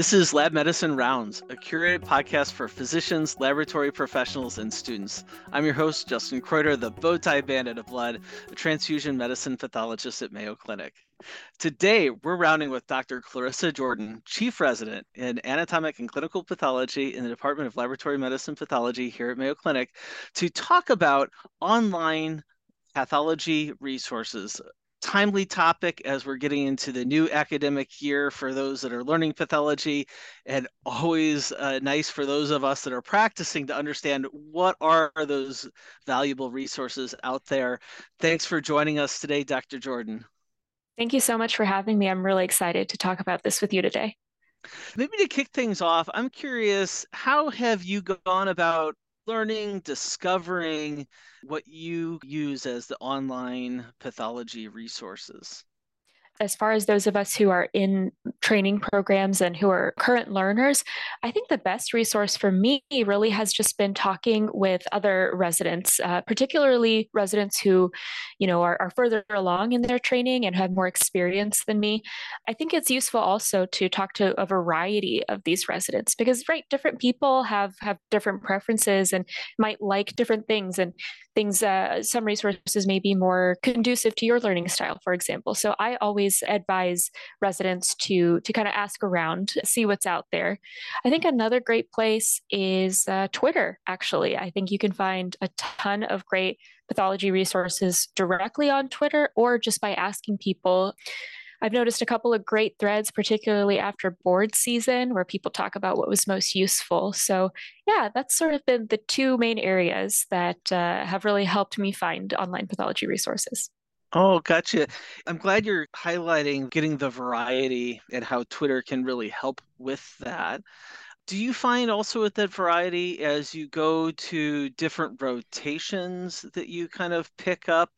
This is Lab Medicine Rounds, a curated podcast for physicians, laboratory professionals, and students. I'm your host, Justin Kreuter, the bowtie bandit of blood, a transfusion medicine pathologist at Mayo Clinic. Today, we're rounding with Dr. Clarissa Jordan, Chief Resident in Anatomic and Clinical Pathology in the Department of Laboratory Medicine Pathology here at Mayo Clinic, to talk about online pathology resources, timely topic as we're getting into the new academic year for those that are learning pathology and always uh, nice for those of us that are practicing to understand what are those valuable resources out there. Thanks for joining us today dr jordan. Thank you so much for having me. I'm really excited to talk about this with you today. Maybe to kick things off i'm curious how have you gone about learning, discovering what you use as the online pathology resources? As far as those of us who are in training programs and who are current learners, I think the best resource for me really has just been talking with other residents, uh, particularly residents who, you know, are, are further along in their training and have more experience than me. I think it's useful also to talk to a variety of these residents because, right, different people have have different preferences and might like different things and things. Uh, some resources may be more conducive to your learning style, for example. So I always advise residents to to kind of ask around, see what's out there. I think another great place is uh, Twitter. Actually, I think you can find a ton of great pathology resources directly on Twitter or just by asking people. I've noticed a couple of great threads, particularly after board season, where people talk about what was most useful. So, yeah, that's sort of been the two main areas that uh, have really helped me find online pathology resources. Oh, gotcha. I'm glad you're highlighting getting the variety and how Twitter can really help with that. Do you find also with that variety as you go to different rotations that you kind of pick up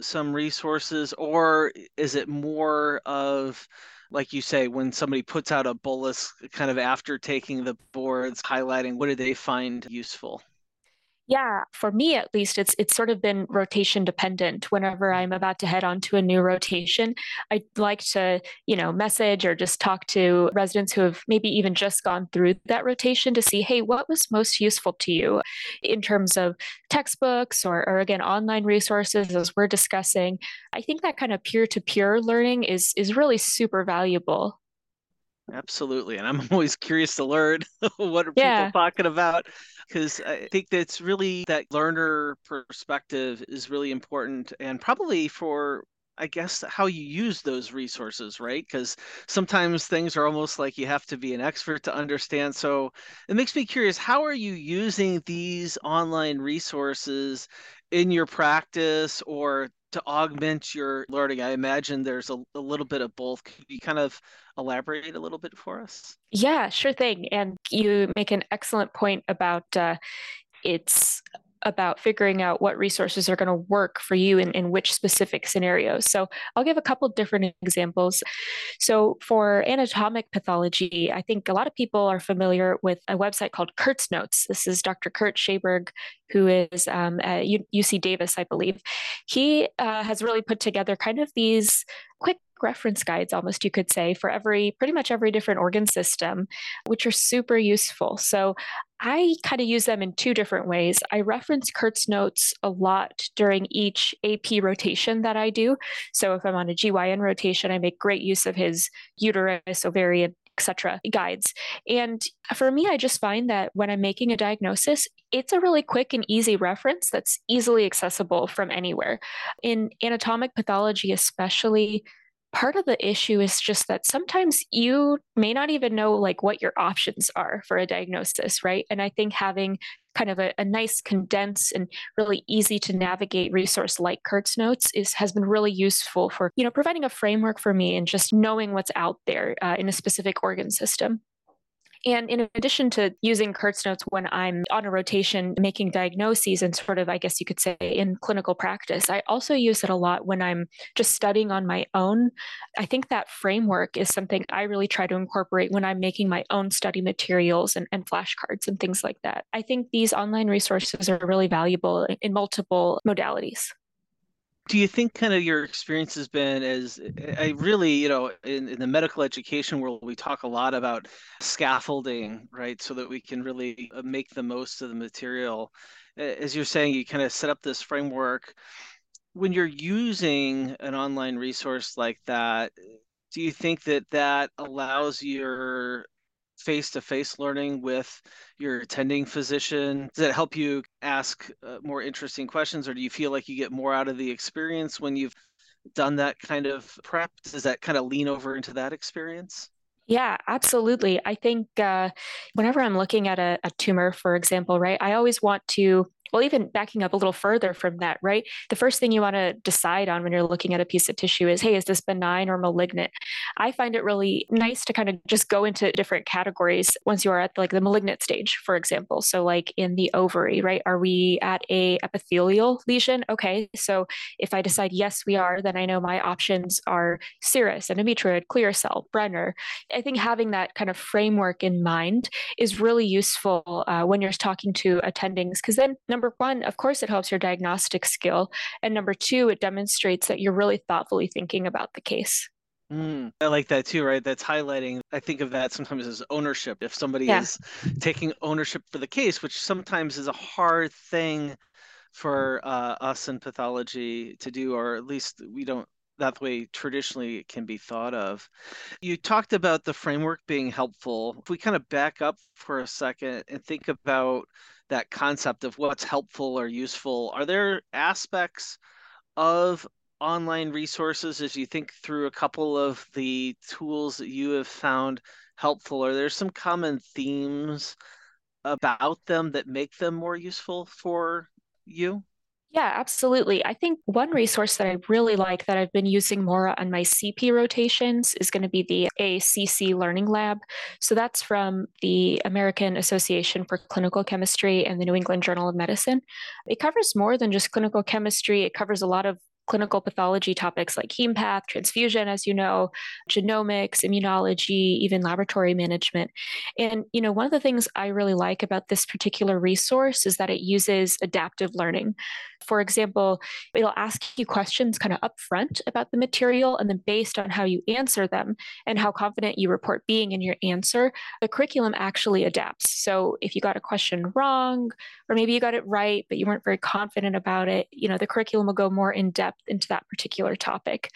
some resources, or is it more of like you say, when somebody puts out a bolus kind of after taking the boards, highlighting what do they find useful? Yeah, for me at least, it's it's sort of been rotation dependent. Whenever I'm about to head on to a new rotation, I like to, you know, message or just talk to residents who have maybe even just gone through that rotation to see, hey, what was most useful to you in terms of textbooks or, or again online resources as we're discussing. I think that kind of peer-to-peer learning is is really super valuable. Absolutely. And I'm always curious to learn what are yeah. people talking about because I think that's really that learner perspective is really important and probably for I guess how you use those resources, right? Because sometimes things are almost like you have to be an expert to understand. So it makes me curious how are you using these online resources in your practice or to augment your learning? I imagine there's a, a little bit of both. Can you kind of elaborate a little bit for us? Yeah, sure thing. And you make an excellent point about uh, it's about figuring out what resources are going to work for you in, in which specific scenarios. So I'll give a couple different examples. So for anatomic pathology, I think a lot of people are familiar with a website called Kurt's Notes. This is Dr. Kurt Schaberg, who is um, at UC Davis, I believe. He uh, has really put together kind of these quick reference guides almost you could say for every pretty much every different organ system which are super useful so i kind of use them in two different ways. I reference kurt's notes a lot during each ap rotation that i do. So if i'm on a gyn rotation i make great use of his uterus ovarian etc guides. And for me i just find that when i'm making a diagnosis it's a really quick and easy reference that's easily accessible from anywhere. In anatomic pathology especially part of the issue is just that sometimes you may not even know like what your options are for a diagnosis right? And i think having kind of a, a nice condensed and really easy to navigate resource like kurt's notes is has been really useful for you know providing a framework for me and just knowing what's out there uh, in a specific organ system and in addition to using Kurt's notes when I'm on a rotation making diagnoses and sort of, I guess you could say, in clinical practice, I also use it a lot when I'm just studying on my own. I think that framework is something I really try to incorporate when I'm making my own study materials and, and flashcards and things like that. I think these online resources are really valuable in multiple modalities. Do you think kind of your experience has been as I really, you know, in, in the medical education world, we talk a lot about scaffolding, right? So that we can really uh, make the most of the material. As you're saying, you kind of set up this framework. When you're using an online resource like that, do you think that that allows your face-to-face learning with your attending physician? Does it help you ask uh, more interesting questions or do you feel like you get more out of the experience when you've done that kind of prep? Does that kind of lean over into that experience? Yeah, absolutely. I think uh, whenever I'm looking at a, a, tumor, for example, right, I always want to well, even backing up a little further from that, right? The first thing you want to decide on when you're looking at a piece of tissue is, hey, is this benign or malignant? I find it really nice to kind of just go into different categories once you are at like the malignant stage, for example. So, like in the ovary, right? Are we at a epithelial lesion? Okay, so if I decide yes, we are, then I know my options are serous, endometrioid, clear cell, Brenner. I think having that kind of framework in mind is really useful uh, when you're talking to attendings, because then number one, of course, it helps your diagnostic skill. And number two, it demonstrates that you're really thoughtfully thinking about the case. Mm, I like that too, right? That's highlighting. I think of that sometimes as ownership. If somebody yeah. is taking ownership for the case, which sometimes is a hard thing for uh, us in pathology to do, or at least we don't that way traditionally it can be thought of. You talked about the framework being helpful. If we kind of back up for a second and think about that concept of what's helpful or useful, are there aspects of online resources as you think through a couple of the tools that you have found helpful? Are there some common themes about them that make them more useful for you? Yeah, absolutely. I think one resource that I really like that I've been using more on my CP rotations is going to be the AACC Learning Lab. So that's from the American Association for Clinical Chemistry and the New England Journal of Medicine. It covers more than just clinical chemistry, it covers a lot of clinical pathology topics like heme path, transfusion, as you know, genomics, immunology, even laboratory management. And, you know, one of the things I really like about this particular resource is that it uses adaptive learning. For example, it'll ask you questions kind of upfront about the material, and then based on how you answer them and how confident you report being in your answer, the curriculum actually adapts. So if you got a question wrong, or maybe you got it right, but you weren't very confident about it, you know, the curriculum will go more in depth into that particular topic.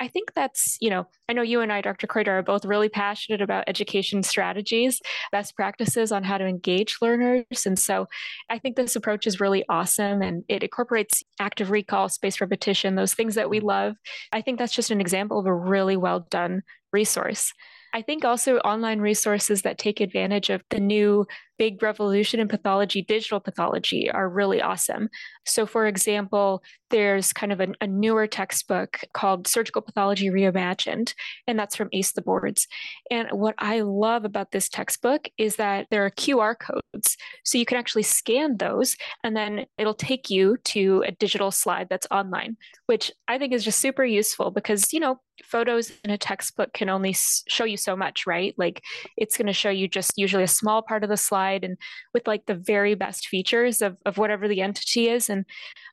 I think that's, you know, I know you and I, Dr. Kreuter, are both really passionate about education strategies, best practices on how to engage learners. And so I think this approach is really awesome and it incorporates active recall, spaced repetition, those things that we mm-hmm. love. I think that's just an example of a really well done resource. I think also online resources that take advantage of the new big revolution in pathology, digital pathology, are really awesome. So, for example, there's kind of a, newer textbook called Surgical Pathology Reimagined, and that's from ACE the Boards. And what I love about this textbook is that there are QR codes. So you can actually scan those, and then it'll take you to a digital slide that's online, which I think is just super useful because, you know, photos in a textbook can only show you so much, right? Like it's going to show you just usually a small part of the slide and with like the very best features of, of whatever the entity is. And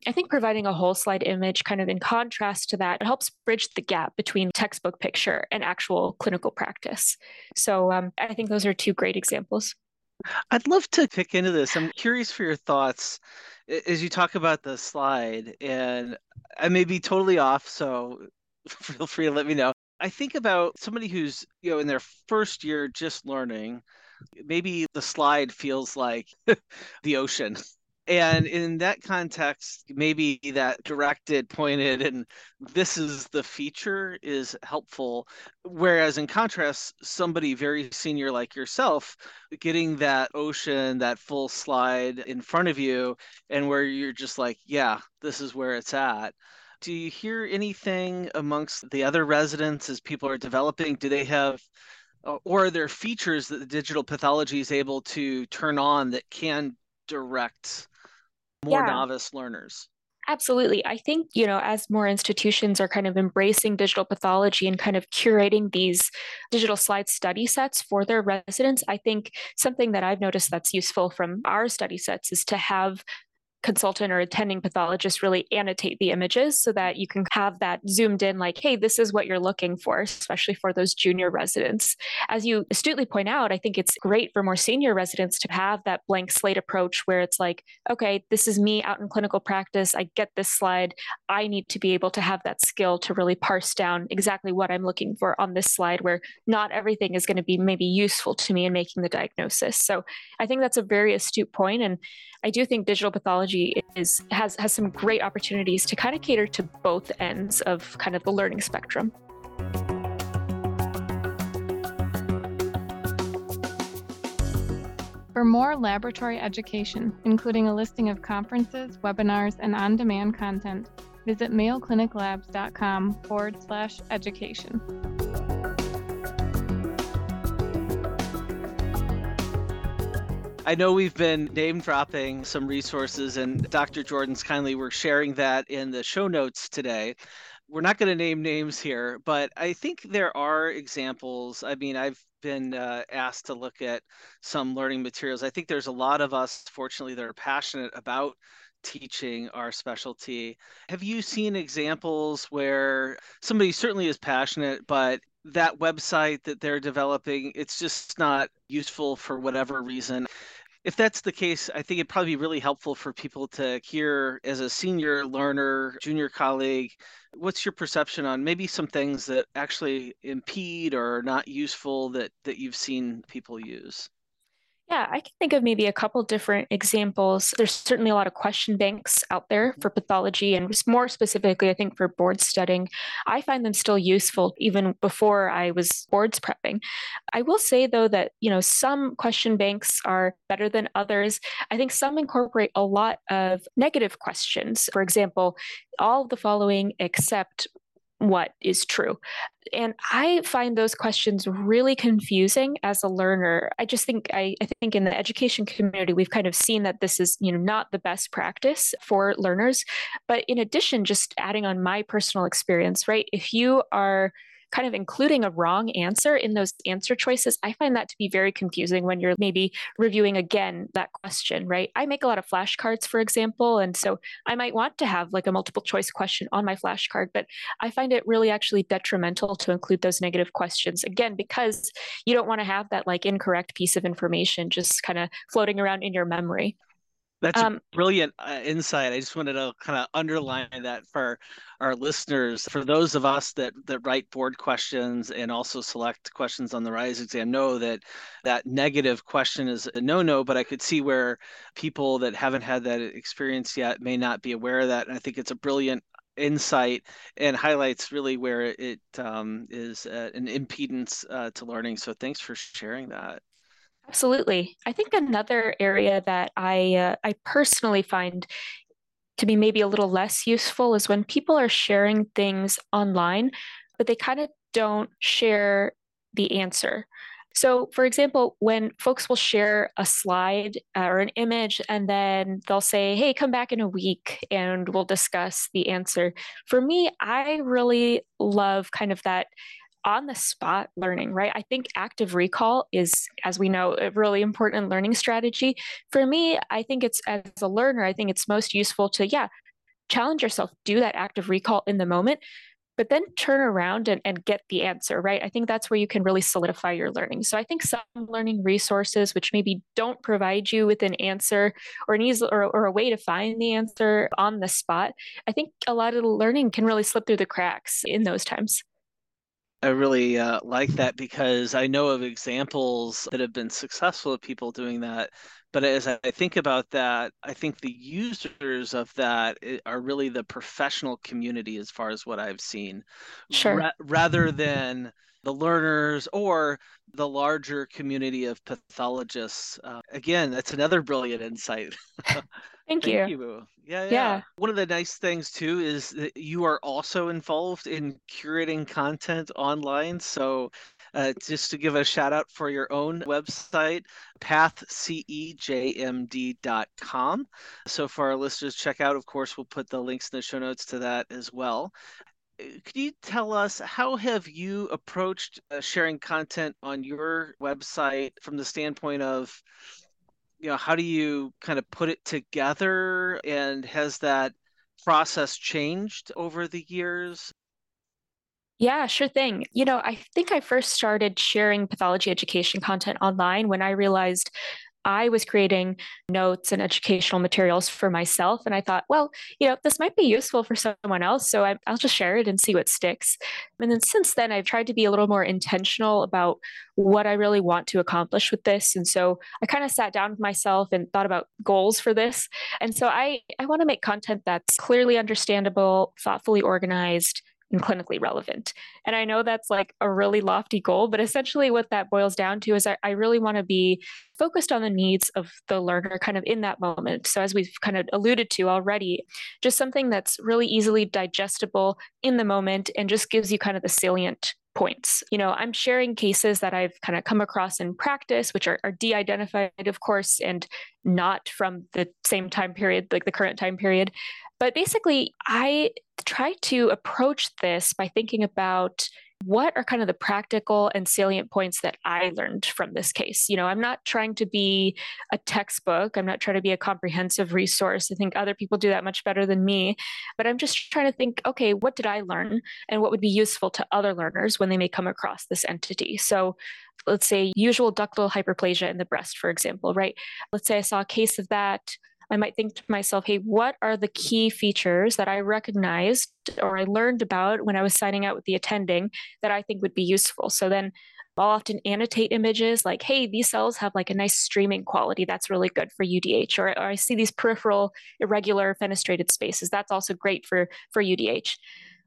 I think providing a whole slide image kind of in contrast to that, helps bridge the gap between textbook picture and actual clinical practice. So um, I think those are two great examples. I'd love to pick into this. I'm curious for your thoughts as you talk about the slide, and I may be totally off, so feel free to let me know. I think about somebody who's, you know, in their first year just learning, maybe the slide feels like the ocean. And in that context, maybe that directed, pointed, and this is the feature is helpful. Whereas in contrast, somebody very senior like yourself, getting that ocean, that full slide in front of you, and where you're just like, yeah, this is where it's at. Do you hear anything amongst the other residents as people are developing? Do they have Uh, or are there features that the digital pathology is able to turn on that can direct more yeah. novice learners? Absolutely. I think, you know, as more institutions are kind of embracing digital pathology and kind of curating these digital slide study sets for their residents, I think something that I've noticed that's useful from our study sets is to have consultant or attending pathologist really annotate the images so that you can have that zoomed in like hey this is what you're looking for especially for those junior residents. As you astutely point out i think it's great for more senior residents to have that blank slate approach where it's like okay this is me out in clinical practice. I get this slide. I need to be able to have that skill to really parse down exactly what i'm looking for on this slide where not everything is going to be maybe useful to me in making the diagnosis. So i think that's a very astute point and I do think digital pathology is has has some great opportunities to kind of cater to both ends of kind of the learning spectrum. For more laboratory education, including a listing of conferences, webinars, and on demand content, visit mayocliniclabs.com forward slash education. I know we've been name dropping some resources, and Dr. Jordan's kindly were sharing that in the show notes today. We're not going to name names here, but I think there are examples. I mean, I've been uh, asked to look at some learning materials. I think there's a lot of us, fortunately, that are passionate about teaching our specialty. Have you seen examples where somebody certainly is passionate, but that website that they're developing, it's just not useful for whatever reason. If that's the case, I think it'd probably be really helpful for people to hear as a senior learner, junior colleague, what's your perception on maybe some things that actually impede or are not useful that that you've seen people use? Yeah, I can think of maybe a couple different examples. There's certainly a lot of question banks out there for pathology, and more specifically, I think for board studying. I find them still useful even before I was boards prepping. I will say though that you know some question banks are better than others. I think some incorporate a lot of negative questions. For example, all of the following except what is true. And I find those questions really confusing as a learner. I just think I, I, think in the education community we've kind of seen that this is you know not the best practice for learners. But in addition, just adding on my personal experience, right? If you are kind of including a wrong answer in those answer choices, I find that to be very confusing when you're maybe reviewing again that question, right? I make a lot of flashcards, for example. And so I might want to have like a multiple choice question on my flashcard, but I find it really actually detrimental to include those negative questions again, because you don't want to have that like incorrect piece of information just kind of floating around in your memory. That's um, a brilliant uh, insight. I just wanted to kind of underline that for our listeners. For those of us that that write board questions and also select questions on the RISE exam, know that that negative question is a no-no. But I could see where people that haven't had that experience yet may not be aware of that. And I think it's a brilliant insight and highlights really where it um, is uh, an impedance uh, to learning. So thanks for sharing that. Absolutely. I think another area that I uh, I personally find to be maybe a little less useful is when people are sharing things online, but they kind of don't share the answer. So, for example, when folks will share a slide uh, or an image and then they'll say, hey, come back in a week and we'll discuss the answer. For me, I really love kind of that on the spot learning, right? I think active recall is, as we know, a really important learning strategy. For me, I think it's as a learner, I think it's most useful to, yeah, challenge yourself, do that active recall in the moment, but then turn around and, and get the answer, right? I think that's where you can really solidify your learning. So I think some learning resources, which maybe don't provide you with an answer or an easy or, or a way to find the answer on the spot, I think a lot of the learning can really slip through the cracks in those times. I really uh, like that because I know of examples that have been successful of people doing that. But as I think about that, I think the users of that eh, are really the professional community as far as what I've seen. Sure. Ra- rather than the learners or the larger community of pathologists. Uh, again, that's another brilliant insight. Thank, Thank you. you. Yeah, yeah, yeah. One of the nice things too is that you are also involved in curating content online. So uh, just to give a shout out for your own website, pathcejmd.com. So for our listeners, check out, of course, we'll put the links in the show notes to that as well. Could you tell us how have you approached uh, sharing content on your website from the standpoint of you know, how do you kind of put it together? And has that process changed over the years? Yeah, sure thing. You know, I think I first started sharing pathology education content online when I realized I was creating notes and educational materials for myself. And I thought, well, you know, this might be useful for someone else. So I, will just share it and see what sticks. And then since then, I've tried to be a little more intentional about what I really want to accomplish with this. And so I kind of sat down with myself and thought about goals for this. And so I, I want to make content that's clearly understandable, thoughtfully organized, and clinically relevant. And I know that's like a really lofty goal, but essentially what that boils down to is I, I really want to be focused on the needs of the learner kind of in that moment. So, as we've kind of alluded to already, just something that's really easily digestible in the moment and just gives you kind of the salient points. You know, I'm sharing cases that I've kind of come across in practice, which are, are de identified, of course, and not from the same time period, like the current time period. But basically, I try to approach this by thinking about what are kind of the practical and salient points that I learned from this case? You know, I'm not trying to be a textbook. I'm not trying to be a comprehensive resource. I think other people do that much better than me. But I'm just trying to think, okay, what did I learn and what would be useful to other learners when they may come across this entity? So let's say usual ductal hyperplasia in the breast, for example, right? Let's say I saw a case of that I might think to myself, hey, what are the key features that I recognized or I learned about when I was signing out with the attending that I think would be useful? So then I'll often annotate images like, hey, these cells have like a nice streaming quality. That's really good for UDH. Or, or I see these peripheral irregular fenestrated spaces. That's also great for, for UDH.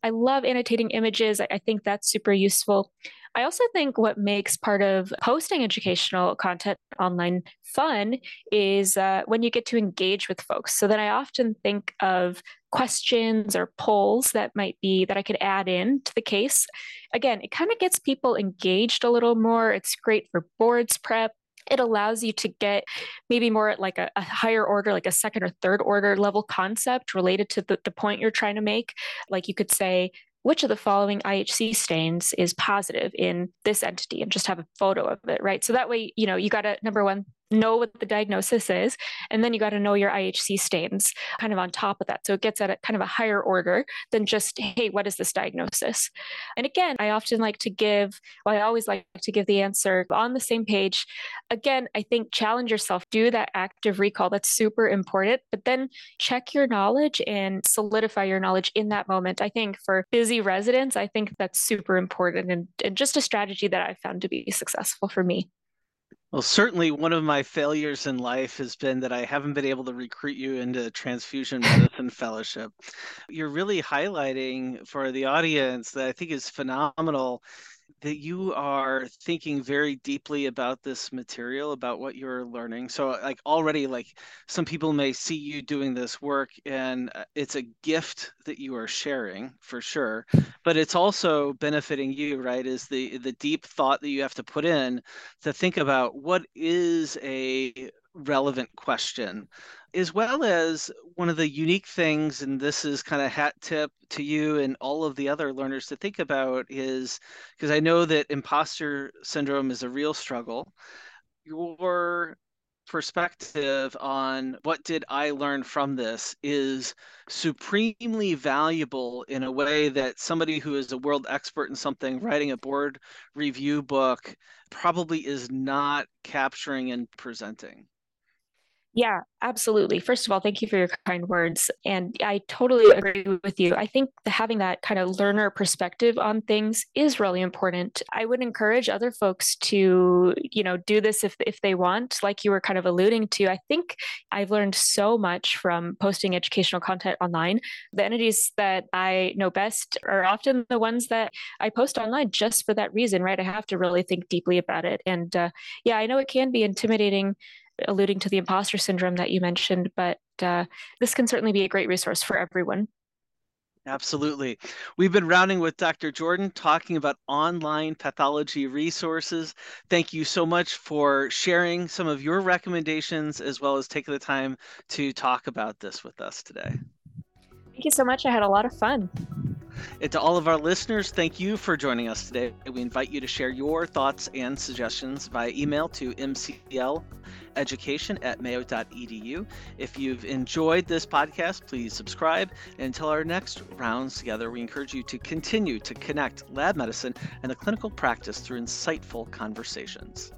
I love annotating images. I, I think that's super useful. I also think what makes part of posting educational content online fun is uh, when you get to engage with folks. So then I often think of questions or polls that might be that I could add in to the case. Again, it kind of gets people engaged a little more. It's great for boards prep it allows you to get maybe more at like a, a, higher order like a second or third order level concept related to the, the point you're trying to make like you could say which of the following IHC stains is positive in this entity and just have a photo of it, right? So that way, you know, you got to number one, know what the diagnosis is, and then you got to know your IHC stains kind of on top of that. So it gets at a kind of a higher order than just, hey, what is this diagnosis? And again, I often like to give, well, I always like to give the answer on the same page. Again, I think challenge yourself, do that active recall. That's super important, but then check your knowledge and solidify your knowledge in that moment. I think for busy residents, I think that's super important and, and just a strategy that I've found to be successful for me. Well, certainly one of my failures in life has been that I haven't been able to recruit you into transfusion medicine fellowship. You're really highlighting for the audience that I think is phenomenal that you are thinking very deeply about this material about what you're learning. So like already like some people may see you doing this work and uh, it's a gift that you are sharing for sure but it's also benefiting you right is the the deep thought that you have to put in to think about what is a relevant question as well as one of the unique things, and this is kind of hat tip to you and all of the other learners to think about, is because I know that imposter syndrome is a real struggle. Your perspective on what did I learn from this is supremely valuable in a way that somebody who is a world expert in something writing a board review book probably is not capturing and presenting. Yeah, absolutely. First of all, thank you for your kind words. And I totally agree with you. I think having that kind of learner perspective on things is really important. I would encourage other folks to, you know, do this if if they want, like you were kind of alluding to. I think I've learned so much from posting educational content online. The entities that I know best are often the ones that I post online just for that reason, right? I have to really think deeply about it. And uh, yeah, I know it can be intimidating alluding to the imposter syndrome that you mentioned, but uh, this can certainly be a great resource for everyone. Absolutely. We've been rounding with Dr. Jordan talking about online pathology resources. Thank you so much for sharing some of your recommendations as well as taking the time to talk about this with us today. Thank you so much. I had a lot of fun. And to all of our listeners, thank you for joining us today. We invite you to share your thoughts and suggestions via email to mcleducation at mayo.edu. If you've enjoyed this podcast, please subscribe. Until our next rounds together, we encourage you to continue to connect lab medicine and the clinical practice through insightful conversations.